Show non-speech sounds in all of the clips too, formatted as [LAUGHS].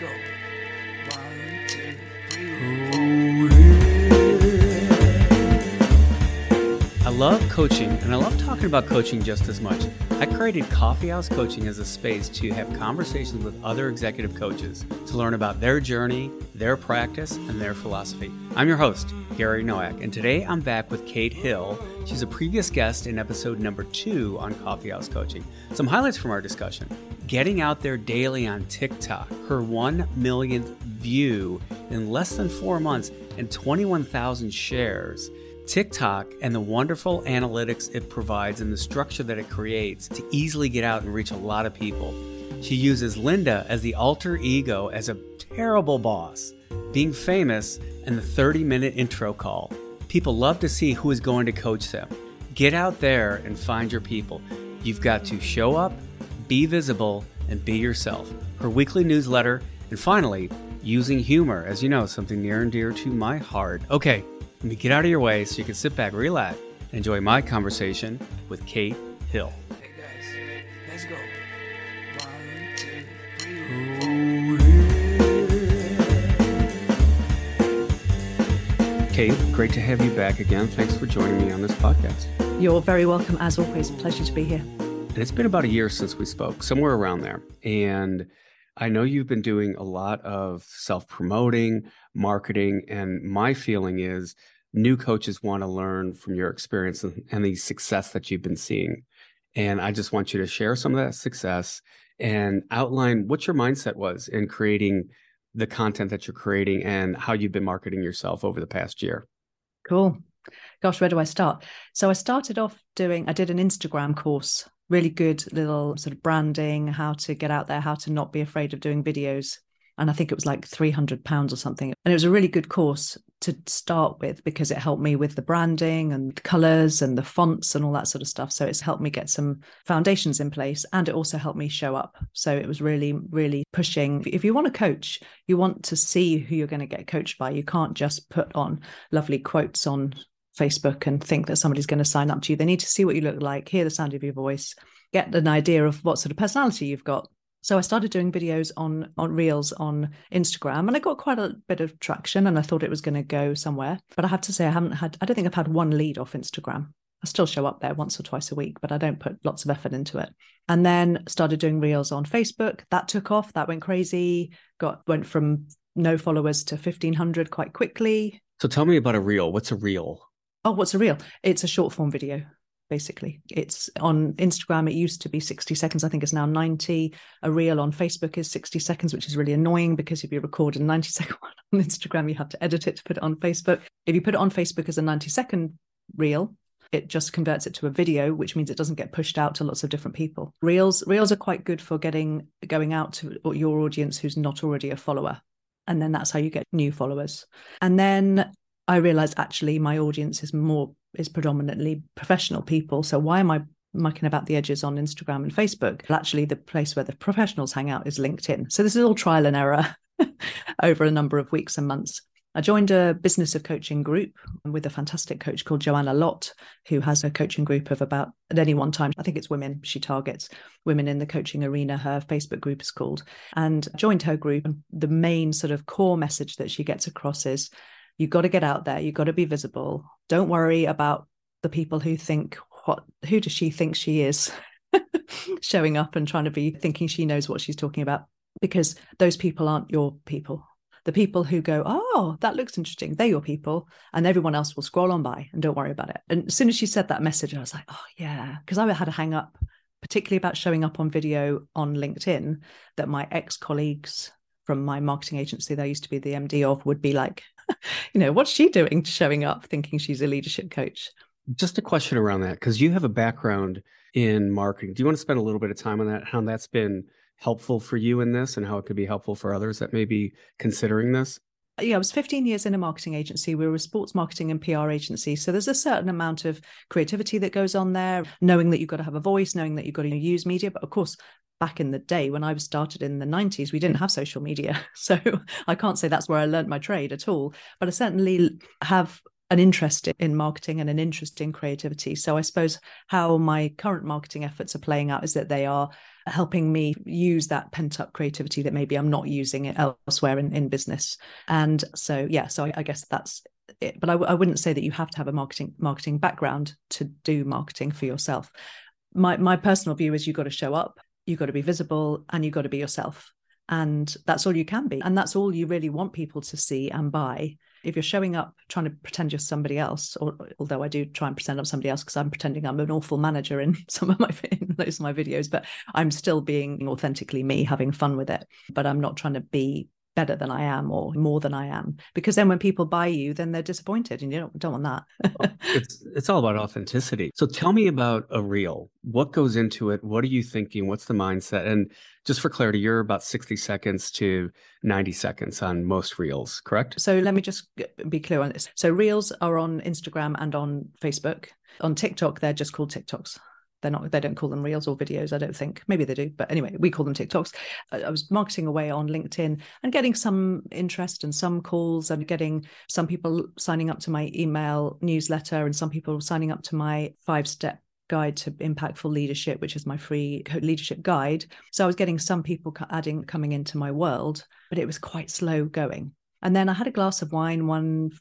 go. I love coaching and I love talking about coaching just as much. I created Coffee House Coaching as a space to have conversations with other executive coaches to learn about their journey, their practice, and their philosophy. I'm your host, Gary Noack, and today I'm back with Kate Hill. She's a previous guest in episode number two on Coffee House Coaching. Some highlights from our discussion getting out there daily on TikTok, her 1 millionth view in less than four months, and 21,000 shares. TikTok and the wonderful analytics it provides and the structure that it creates to easily get out and reach a lot of people. She uses Linda as the alter ego as a terrible boss, being famous, and the 30 minute intro call. People love to see who is going to coach them. Get out there and find your people. You've got to show up, be visible, and be yourself. Her weekly newsletter, and finally, using humor, as you know, something near and dear to my heart. Okay, let me get out of your way so you can sit back, relax, and enjoy my conversation with Kate Hill. Hey guys, let's go. One, two, three, four. Kate, great to have you back again. Thanks for joining me on this podcast. You're very welcome, as always. Pleasure to be here. It's been about a year since we spoke, somewhere around there. And I know you've been doing a lot of self promoting, marketing. And my feeling is new coaches want to learn from your experience and, and the success that you've been seeing. And I just want you to share some of that success and outline what your mindset was in creating the content that you're creating and how you've been marketing yourself over the past year. Cool. Gosh, where do I start? So I started off doing, I did an Instagram course, really good little sort of branding, how to get out there, how to not be afraid of doing videos. And I think it was like 300 pounds or something. And it was a really good course to start with because it helped me with the branding and the colors and the fonts and all that sort of stuff. So it's helped me get some foundations in place and it also helped me show up. So it was really, really pushing. If you want to coach, you want to see who you're going to get coached by. You can't just put on lovely quotes on Facebook and think that somebody's going to sign up to you. They need to see what you look like, hear the sound of your voice, get an idea of what sort of personality you've got. So I started doing videos on on Reels on Instagram and I got quite a bit of traction and I thought it was going to go somewhere. But I have to say I haven't had I don't think I've had one lead off Instagram. I still show up there once or twice a week, but I don't put lots of effort into it. And then started doing Reels on Facebook. That took off. That went crazy. Got went from no followers to 1500 quite quickly. So tell me about a reel. What's a reel? Oh, what's a reel? It's a short form video, basically. It's on Instagram, it used to be 60 seconds. I think it's now 90. A reel on Facebook is 60 seconds, which is really annoying because if you record a 90 [LAUGHS] second one on Instagram, you have to edit it to put it on Facebook. If you put it on Facebook as a 90 second reel, it just converts it to a video which means it doesn't get pushed out to lots of different people reels reels are quite good for getting going out to your audience who's not already a follower and then that's how you get new followers and then I realized actually my audience is more is predominantly professional people. So why am I mucking about the edges on Instagram and Facebook? Well, actually, the place where the professionals hang out is LinkedIn. So this is all trial and error [LAUGHS] over a number of weeks and months. I joined a business of coaching group with a fantastic coach called Joanna Lott, who has a coaching group of about at any one time, I think it's women she targets, women in the coaching arena. Her Facebook group is called, and joined her group. And the main sort of core message that she gets across is You've got to get out there. You've got to be visible. Don't worry about the people who think, what, who does she think she is? [LAUGHS] Showing up and trying to be thinking she knows what she's talking about because those people aren't your people. The people who go, oh, that looks interesting, they're your people. And everyone else will scroll on by and don't worry about it. And as soon as she said that message, I was like, oh, yeah. Because I had a hang up, particularly about showing up on video on LinkedIn, that my ex colleagues from my marketing agency that I used to be the MD of would be like, [LAUGHS] you know, what's she doing showing up thinking she's a leadership coach? Just a question around that, because you have a background in marketing. Do you want to spend a little bit of time on that? How that's been helpful for you in this and how it could be helpful for others that may be considering this? Yeah, I was 15 years in a marketing agency. We were a sports marketing and PR agency. So there's a certain amount of creativity that goes on there, knowing that you've got to have a voice, knowing that you've got to use media. But of course, back in the day when I was started in the 90s, we didn't have social media. [LAUGHS] So I can't say that's where I learned my trade at all. But I certainly have an interest in marketing and an interest in creativity. So I suppose how my current marketing efforts are playing out is that they are helping me use that pent up creativity that maybe I'm not using it elsewhere in, in business. And so, yeah, so I, I guess that's it. But I w- I wouldn't say that you have to have a marketing marketing background to do marketing for yourself. My my personal view is you've got to show up, you've got to be visible, and you've got to be yourself. And that's all you can be. And that's all you really want people to see and buy if you're showing up trying to pretend you're somebody else, or although I do try and pretend I'm somebody else because I'm pretending I'm an awful manager in [LAUGHS] some of my in those of my videos, but I'm still being authentically me, having fun with it. But I'm not trying to be better than I am or more than I am. Because then when people buy you, then they're disappointed and you don't, don't want that. it's it's all about authenticity. So tell me about a reel. What goes into it? What are you thinking? What's the mindset? And just for clarity, you're about 60 seconds to 90 seconds on most reels, correct? So let me just be clear on this. So reels are on Instagram and on Facebook. On TikTok, they're just called TikToks they're not they don't call them reels or videos i don't think. Maybe they do but anyway we call them tiktoks. I was marketing away on linkedin and getting some interest and some calls and getting some people signing up to my email newsletter and some people signing up to my five step guide to impactful leadership which is my free leadership guide. So i was getting some people adding coming into my world but it was quite slow going. And then i had a glass of wine one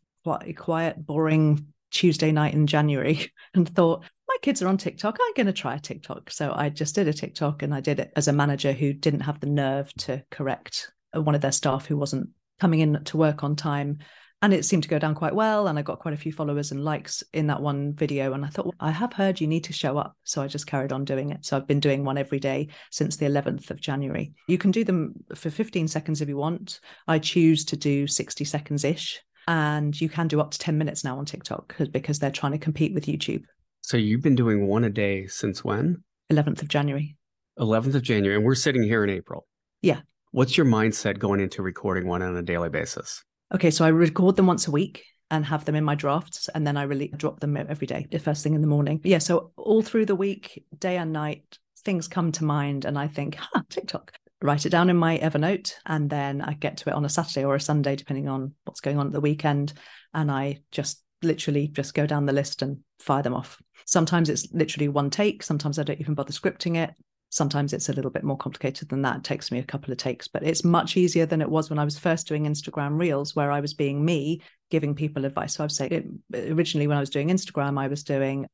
quiet boring Tuesday night in January [LAUGHS] and thought, kids are on TikTok. I'm going to try a TikTok. So I just did a TikTok and I did it as a manager who didn't have the nerve to correct uh, one of their staff who wasn't coming in to work on time. And it seemed to go down quite well. And I got quite a few followers and likes in that one video. And I thought, well, I have heard you need to show up. So I just carried on doing it. So I've been doing one every day since the 11th of January. You can do them for 15 seconds if you want. I choose to do 60 seconds ish. And you can do up to 10 minutes now on TikTok because they're trying to compete with YouTube. So you've been doing one a day since when? 11th of January. 11th of January. And we're sitting here in April. Yeah. What's your mindset going into recording one on a daily basis? Okay. So I record them once a week and have them in my drafts. And then I really drop them every day, the first thing in the morning. Yeah. So all through the week, day and night, things come to mind. And I think, huh, TikTok. Write it down in my Evernote. And then I get to it on a Saturday or a Sunday, depending on what's going on at the weekend. And I just literally just go down the list and fire them off. Sometimes it's literally one take. Sometimes I don't even bother scripting it. Sometimes it's a little bit more complicated than that. It takes me a couple of takes, but it's much easier than it was when I was first doing Instagram Reels, where I was being me, giving people advice. So I've said it, originally when I was doing Instagram, I was doing,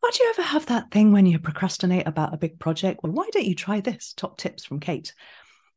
Why do you ever have that thing when you procrastinate about a big project? Well, why don't you try this? Top tips from Kate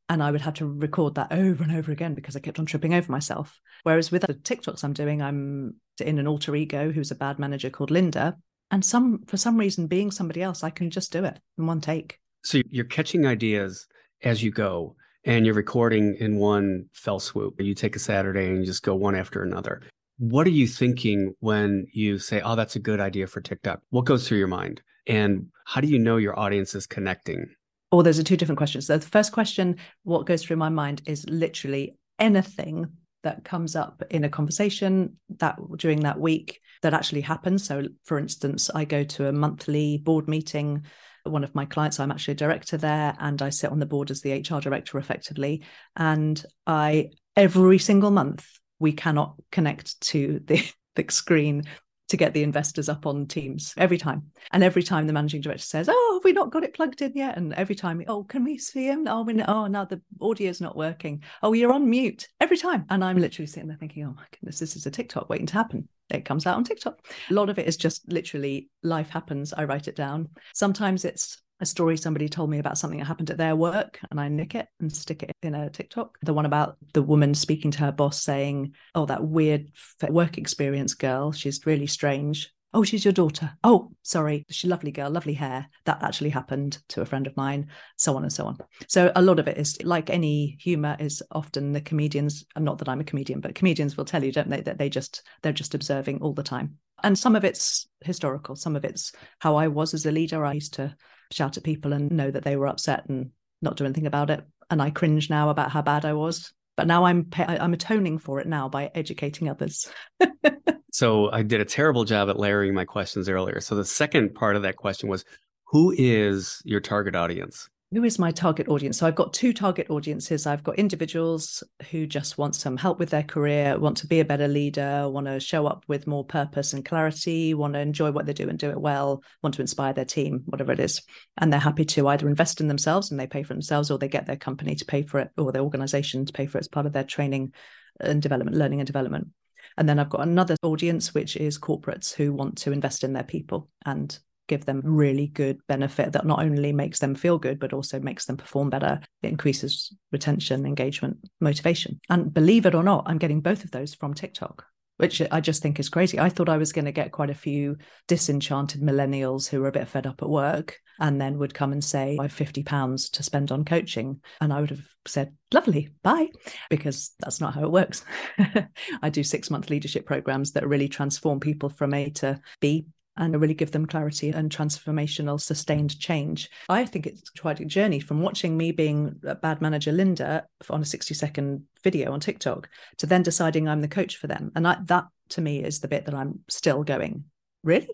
and I would have to record that over and over again because I kept on tripping over myself. Whereas with the TikToks I'm doing, I'm in an alter ego who's a bad manager called Linda, and some for some reason being somebody else, I can just do it in one take. So you're catching ideas as you go, and you're recording in one fell swoop. You take a Saturday and you just go one after another. What are you thinking when you say, "Oh, that's a good idea for TikTok"? What goes through your mind, and how do you know your audience is connecting? Or those are two different questions. So the first question, what goes through my mind is literally anything that comes up in a conversation that during that week that actually happens. So, for instance, I go to a monthly board meeting. One of my clients, I'm actually a director there, and I sit on the board as the HR director effectively. And I, every single month, we cannot connect to the, [LAUGHS] the screen to get the investors up on Teams every time. And every time the managing director says, "Oh, have we not got it plugged in yet?" and every time, "Oh, can we see him? Oh, we oh, now the audio's not working. Oh, you're on mute." Every time, and I'm literally sitting there thinking, "Oh my goodness, this is a TikTok waiting to happen." It comes out on TikTok. A lot of it is just literally life happens. I write it down. Sometimes it's a story somebody told me about something that happened at their work and I nick it and stick it in a TikTok. The one about the woman speaking to her boss saying, Oh, that weird work experience girl, she's really strange. Oh, she's your daughter. Oh, sorry. She's lovely girl, lovely hair. That actually happened to a friend of mine, so on and so on. So a lot of it is like any humor is often the comedians, not that I'm a comedian, but comedians will tell you, don't they, that they just they're just observing all the time. And some of it's historical, some of it's how I was as a leader. I used to shout at people and know that they were upset and not do anything about it. And I cringe now about how bad I was. But now I'm I'm atoning for it now by educating others. [LAUGHS] so I did a terrible job at layering my questions earlier. So the second part of that question was who is your target audience? Who is my target audience? So I've got two target audiences. I've got individuals who just want some help with their career, want to be a better leader, want to show up with more purpose and clarity, want to enjoy what they do and do it well, want to inspire their team, whatever it is. And they're happy to either invest in themselves and they pay for themselves, or they get their company to pay for it, or their organization to pay for it as part of their training and development, learning and development. And then I've got another audience, which is corporates who want to invest in their people and give them really good benefit that not only makes them feel good, but also makes them perform better. It increases retention, engagement, motivation. And believe it or not, I'm getting both of those from TikTok. Which I just think is crazy. I thought I was going to get quite a few disenchanted millennials who were a bit fed up at work and then would come and say, I have 50 pounds to spend on coaching. And I would have said, lovely, bye, because that's not how it works. [LAUGHS] I do six month leadership programs that really transform people from A to B and really give them clarity and transformational sustained change. I think it's quite a journey from watching me being a bad manager Linda on a 60 second video on TikTok to then deciding I'm the coach for them. And I, that to me is the bit that I'm still going, really?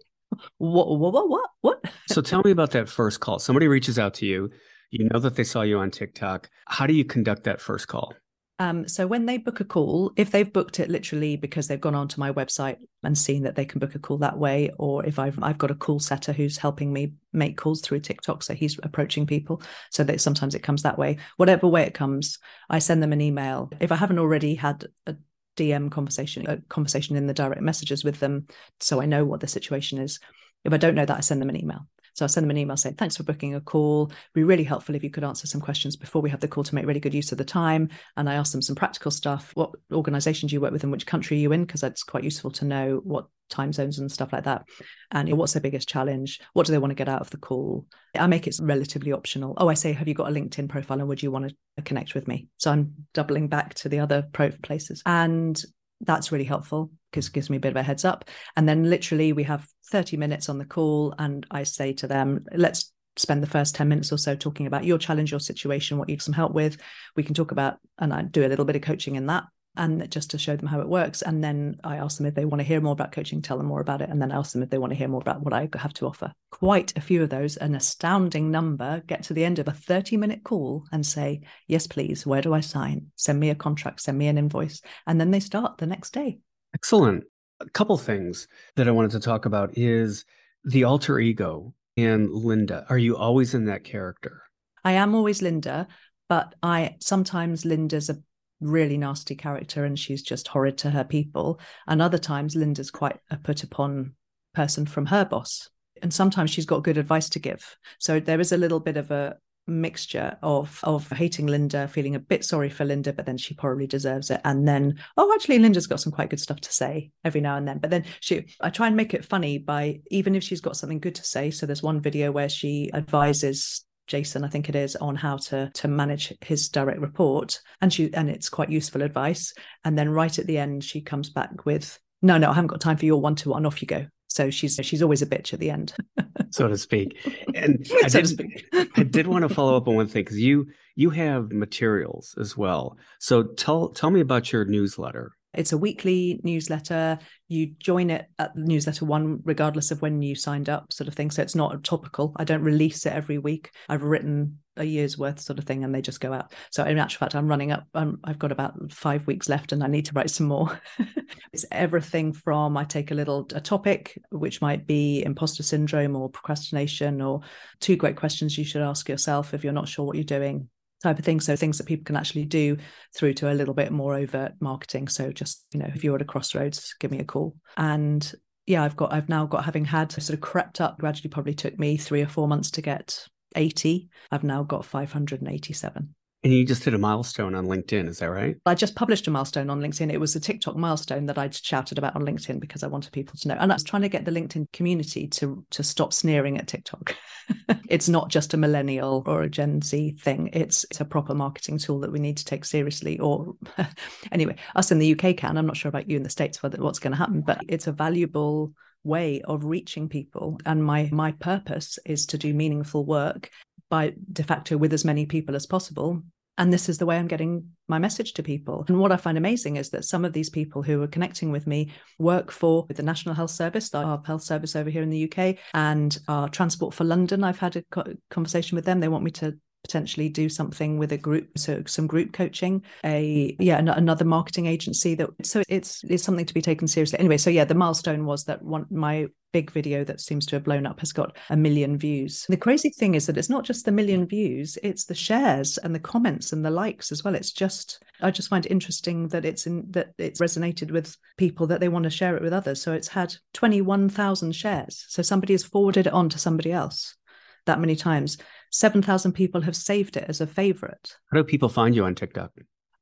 What, what, what, what, what? so tell me about that first call. Somebody reaches out to you. You know that they saw you on TikTok. How do you conduct that first call? Um, so when they book a call, if they've booked it literally because they've gone onto my website and seen that they can book a call that way, or if I've I've got a call setter who's helping me make calls through TikTok, so he's approaching people, so that sometimes it comes that way. Whatever way it comes, I send them an email. If I haven't already had a DM conversation, a conversation in the direct messages with them, so I know what the situation is. If I don't know that, I send them an email. So I'll send them an email saying, thanks for booking a call. It'd be really helpful if you could answer some questions before we have the call to make really good use of the time. And I ask them some practical stuff. What organizations do you work with and which country are you in? Because that's quite useful to know what time zones and stuff like that. And what's their biggest challenge? What do they want to get out of the call? I make it relatively optional. Oh, I say, have you got a LinkedIn profile and would you want to connect with me? So I'm doubling back to the other pro places. And that's really helpful because gives me a bit of a heads up. And then literally we have 30 minutes on the call and I say to them, let's spend the first 10 minutes or so talking about your challenge, your situation, what you need some help with. We can talk about, and I do a little bit of coaching in that and just to show them how it works. And then I ask them if they want to hear more about coaching, tell them more about it. And then I ask them if they want to hear more about what I have to offer. Quite a few of those, an astounding number, get to the end of a 30 minute call and say, Yes, please, where do I sign? Send me a contract, send me an invoice. And then they start the next day. Excellent. A couple things that I wanted to talk about is the alter ego and Linda. Are you always in that character? I am always Linda, but I sometimes Linda's a really nasty character and she's just horrid to her people. And other times, Linda's quite a put upon person from her boss. And sometimes she's got good advice to give. So there is a little bit of a mixture of of hating Linda, feeling a bit sorry for Linda, but then she probably deserves it. And then, oh, actually, Linda's got some quite good stuff to say every now and then. But then she, I try and make it funny by even if she's got something good to say. So there's one video where she advises Jason, I think it is, on how to to manage his direct report, and she and it's quite useful advice. And then right at the end, she comes back with, "No, no, I haven't got time for your one to one. Off you go." So she's she's always a bitch at the end, [LAUGHS] so to speak. And [LAUGHS] I so did [LAUGHS] I did want to follow up on one thing because you you have materials as well. So tell tell me about your newsletter. It's a weekly newsletter. You join it at newsletter one, regardless of when you signed up, sort of thing. So it's not topical. I don't release it every week. I've written a year's worth, sort of thing, and they just go out. So in actual fact, I'm running up. Um, I've got about five weeks left, and I need to write some more. [LAUGHS] it's everything from I take a little a topic, which might be imposter syndrome or procrastination, or two great questions you should ask yourself if you're not sure what you're doing type of thing. So things that people can actually do through to a little bit more overt marketing. So just, you know, if you're at a crossroads, give me a call. And yeah, I've got, I've now got, having had sort of crept up, gradually probably took me three or four months to get 80. I've now got 587. And you just hit a milestone on LinkedIn, is that right? I just published a milestone on LinkedIn. It was a TikTok milestone that I'd shouted about on LinkedIn because I wanted people to know. And I was trying to get the LinkedIn community to to stop sneering at TikTok. [LAUGHS] it's not just a millennial or a Gen Z thing. It's it's a proper marketing tool that we need to take seriously. Or [LAUGHS] anyway, us in the UK can. I'm not sure about you in the States whether what's going to happen, but it's a valuable way of reaching people and my my purpose is to do meaningful work by de facto with as many people as possible. And this is the way I'm getting my message to people. And what I find amazing is that some of these people who are connecting with me work for the National Health Service, our health service over here in the UK, and our Transport for London. I've had a conversation with them. They want me to potentially do something with a group so some group coaching a yeah another marketing agency that so it's it's something to be taken seriously. Anyway so yeah the milestone was that one my big video that seems to have blown up has got a million views. The crazy thing is that it's not just the million views it's the shares and the comments and the likes as well. It's just i just find it interesting that it's in that it's resonated with people that they want to share it with others. So it's had 21000 shares. So somebody has forwarded it on to somebody else that many times 7,000 people have saved it as a favorite. How do people find you on TikTok?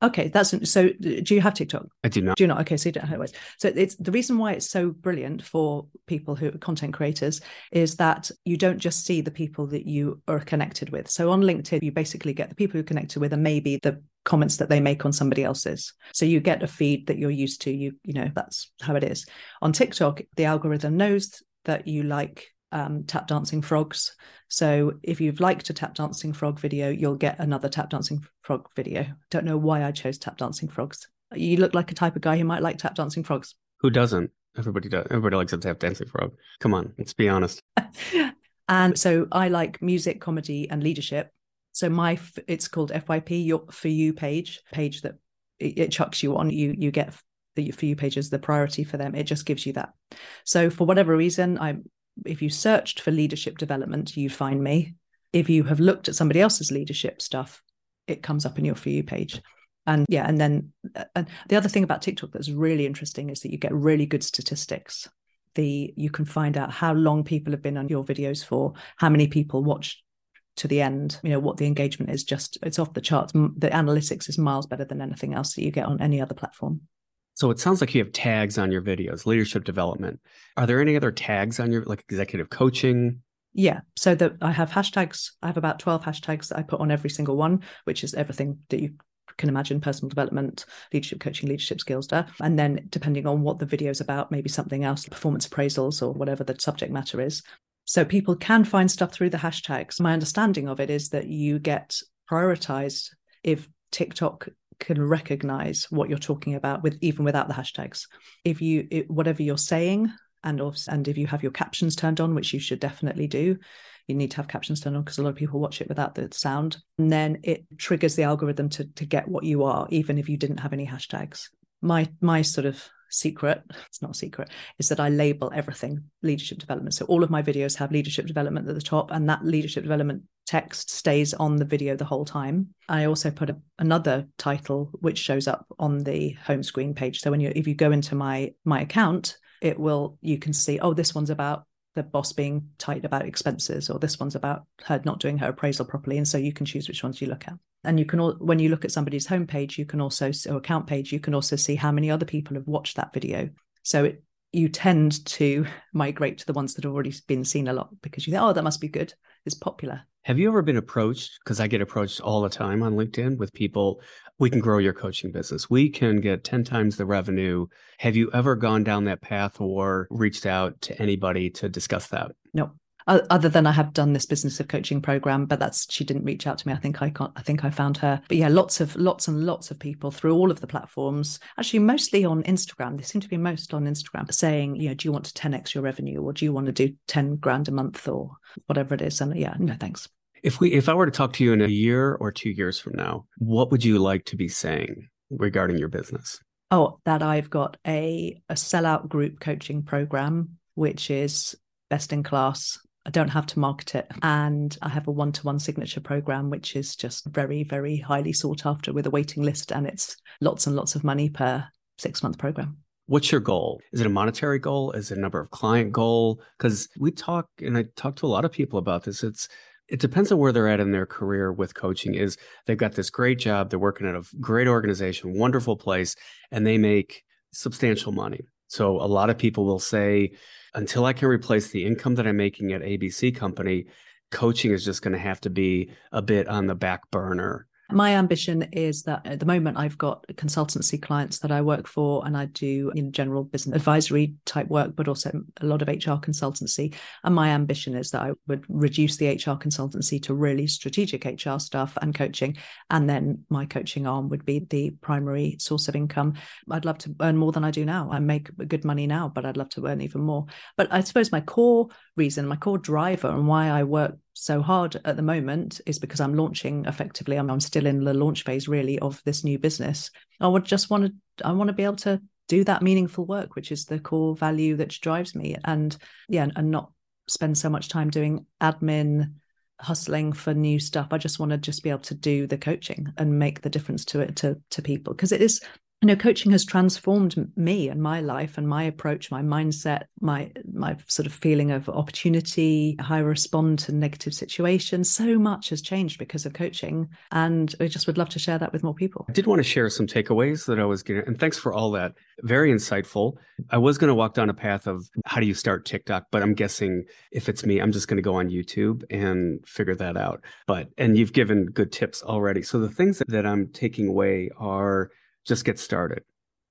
Okay, that's so. Do you have TikTok? I do not. Do you not? Okay, so you don't how it. So it's the reason why it's so brilliant for people who are content creators is that you don't just see the people that you are connected with. So on LinkedIn, you basically get the people you're connected with and maybe the comments that they make on somebody else's. So you get a feed that you're used to. You you know that's how it is. On TikTok, the algorithm knows that you like um, tap dancing frogs. So if you've liked a tap dancing frog video, you'll get another tap dancing frog video. Don't know why I chose tap dancing frogs. You look like a type of guy who might like tap dancing frogs. Who doesn't? Everybody does. Everybody likes a tap dancing frog. Come on, let's be honest. [LAUGHS] and so I like music, comedy, and leadership. So my it's called FYP, your for you page, page that it, it chucks you on. You you get the for you page is the priority for them. It just gives you that. So for whatever reason, I'm if you searched for leadership development, you'd find me. If you have looked at somebody else's leadership stuff, it comes up in your For You page. And yeah, and then uh, and the other thing about TikTok that's really interesting is that you get really good statistics. The you can find out how long people have been on your videos for, how many people watch to the end, you know, what the engagement is just it's off the charts. The analytics is miles better than anything else that you get on any other platform. So it sounds like you have tags on your videos, leadership development. Are there any other tags on your like executive coaching? Yeah. So that I have hashtags. I have about 12 hashtags that I put on every single one, which is everything that you can imagine personal development, leadership coaching, leadership skills there. And then depending on what the video is about, maybe something else, performance appraisals or whatever the subject matter is. So people can find stuff through the hashtags. My understanding of it is that you get prioritized if TikTok can recognize what you're talking about with even without the hashtags. If you it, whatever you're saying and also and if you have your captions turned on which you should definitely do you need to have captions turned on because a lot of people watch it without the sound and then it triggers the algorithm to to get what you are even if you didn't have any hashtags. My my sort of secret it's not a secret is that i label everything leadership development so all of my videos have leadership development at the top and that leadership development text stays on the video the whole time. I also put a, another title which shows up on the home screen page. So when you if you go into my my account, it will you can see oh this one's about the boss being tight about expenses or this one's about her not doing her appraisal properly and so you can choose which ones you look at. And you can all when you look at somebody's homepage you can also or account page you can also see how many other people have watched that video. So it you tend to [LAUGHS] migrate to the ones that have already been seen a lot because you think oh that must be good it's popular have you ever been approached? Because I get approached all the time on LinkedIn with people. We can grow your coaching business. We can get 10 times the revenue. Have you ever gone down that path or reached out to anybody to discuss that? No other than I have done this business of coaching program, but that's she didn't reach out to me. I think I can't. I think I found her. But yeah, lots of lots and lots of people through all of the platforms. Actually, mostly on Instagram. They seem to be most on Instagram, saying, you know, do you want to 10x your revenue, or do you want to do 10 grand a month, or whatever it is? And yeah, no, thanks. If we if I were to talk to you in a year or two years from now, what would you like to be saying regarding your business? Oh, that I've got a a sellout group coaching program, which is best in class I don't have to market it. And I have a one to one signature program, which is just very, very highly sought after with a waiting list. And it's lots and lots of money per six month program. What's your goal? Is it a monetary goal? Is it a number of client goal? Because we talk, and I talk to a lot of people about this. It's it depends on where they're at in their career with coaching is they've got this great job they're working at a great organization wonderful place and they make substantial money so a lot of people will say until I can replace the income that I'm making at ABC company, coaching is just going to have to be a bit on the back burner my ambition is that at the moment I've got consultancy clients that I work for and I do in general business advisory type work, but also a lot of HR consultancy. And my ambition is that I would reduce the HR consultancy to really strategic HR stuff and coaching. And then my coaching arm would be the primary source of income. I'd love to earn more than I do now. I make good money now, but I'd love to earn even more. But I suppose my core reason, my core driver and why I work so hard at the moment is because I'm launching effectively. I'm, I'm still in the launch phase really of this new business. I would just want to I want to be able to do that meaningful work, which is the core value that drives me. And yeah, and not spend so much time doing admin hustling for new stuff. I just want to just be able to do the coaching and make the difference to it to to people because it is you know coaching has transformed me and my life and my approach my mindset my my sort of feeling of opportunity how i respond to negative situations. So much has changed because of coaching and i just would love to share that with more people. I did want to share some takeaways that i was getting and thanks for all that. Very insightful. I was going to walk down a path of how do you start tiktok? But i'm guessing if it's me i'm just going to go on youtube and figure that out. But and you've given good tips already. So the things that, that i'm taking away are just get started.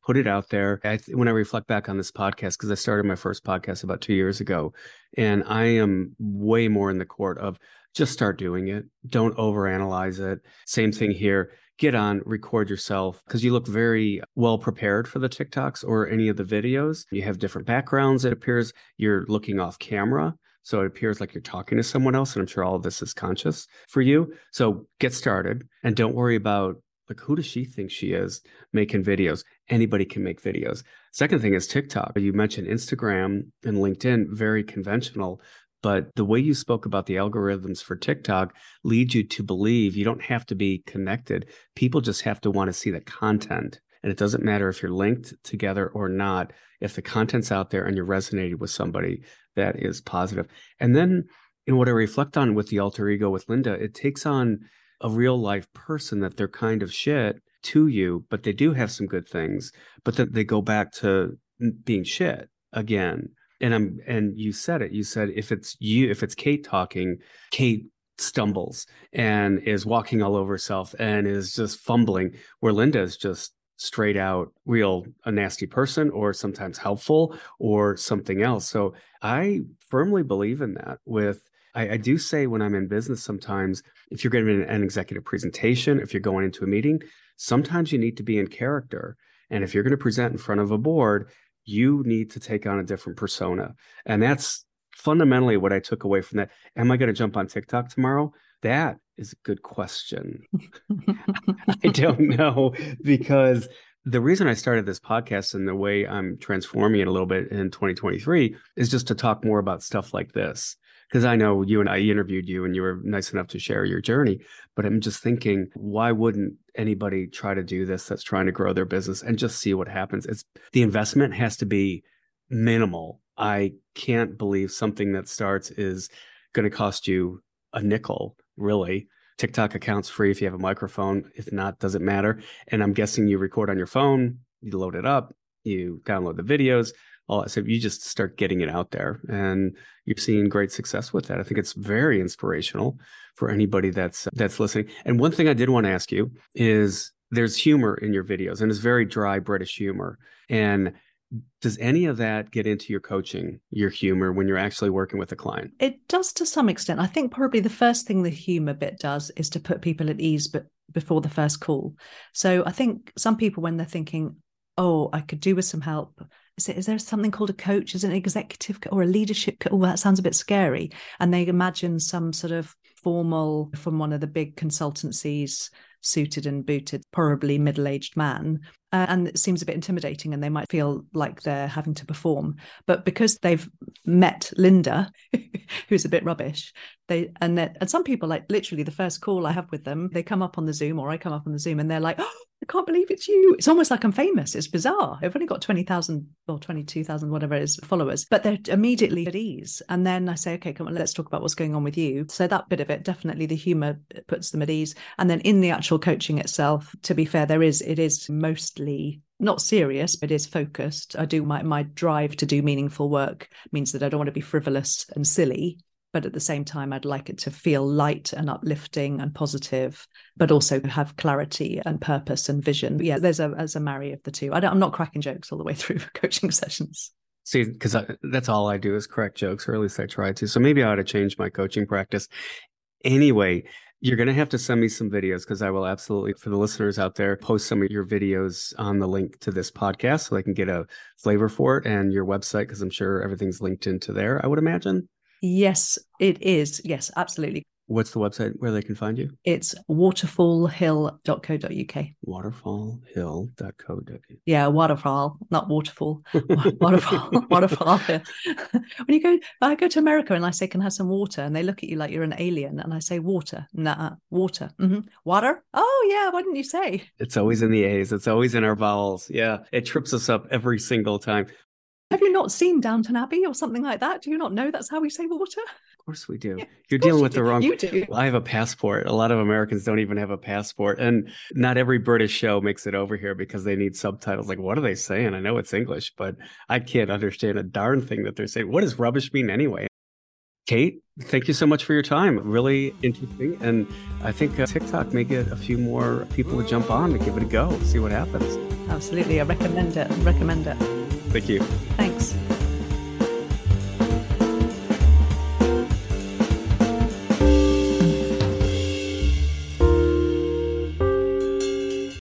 Put it out there. I, when i reflect back on this podcast because i started my first podcast about two years ago and i am way more in the court of just start doing it. Don't overanalyze it. Same thing here. Get on record yourself because you look very well prepared for the tiktoks or any of the videos. You have different backgrounds it appears. You're looking off camera so it appears like you're talking to someone else and i'm sure all of this is conscious for you. So get started and don't worry about like who does she think she is making videos? Anybody can make videos. Second thing is tiktok. You mentioned instagram and linkedin very conventional but the way you spoke about the algorithms for tiktok lead you to believe you don't have to be connected. People just have to want to see the content and it doesn't matter if you're linked together or not if the content's out there and you're resonating with somebody that is positive. And then in what i reflect on with the alter ego with linda it takes on a real life person that they're kind of shit to you, but they do have some good things, but then they go back to being shit again. And I'm and you said it. You said if it's you, if it's Kate talking, Kate stumbles and is walking all over herself and is just fumbling, where Linda is just straight out real a nasty person or sometimes helpful or something else. So I firmly believe in that with I, I, do say when I'm in business, sometimes if you're giving an executive presentation, if you're going into a meeting, sometimes you need to be in character. And if you're going to present in front of a board, you need to take on a different persona. And that's fundamentally what I took away from that. Am I going to jump on TikTok tomorrow? That is a good question. [LAUGHS] I don't know because the reason I started this podcast and the way I'm transforming it a little bit in 2023 is just to talk more about stuff like this because I know you and I interviewed you and you were nice enough to share your journey. But I'm just thinking, why wouldn't anybody try to do this that's trying to grow their business and just see what happens? It's the investment has to be minimal. I can't believe something that starts is going to cost you a nickel, really. TikTok account's free if you have a microphone. If not, doesn't matter. And I'm guessing you record on your phone, you load it up, you download the videos, all that. So you just start getting it out there and you're seeing great success with that. I think it's very inspirational for anybody that's that's listening. And one thing I did want to ask you is there's humor in your videos and it's very dry British humor. And does any of that get into your coaching, your humor when you're actually working with a client? It does to some extent. I think probably the first thing the humor bit does is to put people at ease but before the first call. So I think some people when they're thinking, "Oh, I could do with some help," is, it, is there something called a coach as an executive or a leadership oh that sounds a bit scary. And they imagine some sort of formal from one of the big consultancies suited and booted probably middle-aged man. Uh, and it seems a bit intimidating and they might feel like they're having to perform. But because they've met linda [LAUGHS] who's a bit rubbish they and and some people like literally the first call i have with them they come up on the zoom or i come up on the zoom and they're like [GASPS] oh I can't believe it's you. It's almost like I'm famous. It's bizarre. I've only got 20,000 or 22,000, whatever it is, followers, but they're immediately at ease. And then I say, okay, come on, let's talk about what's going on with you. So that bit of it, definitely the humor puts them at ease. And then in the actual coaching itself, to be fair, there is, it is mostly not serious, but is focused. I do my my drive to do meaningful work means that I don't want to be frivolous and silly but at the same time i'd like it to feel light and uplifting and positive but also have clarity and purpose and vision. Yeah there's a as a marry of the two. I am not cracking jokes all the way [LAUGHS] through coaching sessions. See because that's all i do is crack jokes or at least i try to. So maybe i ought to change my coaching practice. Anyway you're going to have to send me some videos because I will absolutely, for the listeners out there, post some of your videos on the link to this podcast so they can get a flavor for it and your website because I'm sure everything's linked into there, I would imagine. Yes, it is. Yes, absolutely. What's the website where they can find you? It's waterfallhill.co.uk. Waterfallhill.co.uk. Yeah, waterfall, not waterfall. [LAUGHS] waterfall, waterfall. [LAUGHS] When you go, I go to America and I say, "Can I have some water?" and they look at you like you're an alien, and I say, "Water, nah, water, mm-hmm. water." Oh yeah, why didn't you say? It's always in the A's. It's always in our vowels. Yeah, it trips us up every single time. Have you not seen Downton Abbey or something like that? Do you not know that's how we say water? Of course we do. Yeah, You're of course dealing you with the do. wrong. You do. I have a passport. A lot of Americans don't even have a passport, and not every British show makes it over here because they need subtitles. Like, what are they saying? I know it's English, but I can't understand a darn thing that they're saying. What does rubbish mean anyway? Kate, thank you so much for your time. Really interesting, and I think uh, TikTok may get a few more people to jump on to give it a go, see what happens. Absolutely, I recommend it. Recommend it. Thank you. Thanks.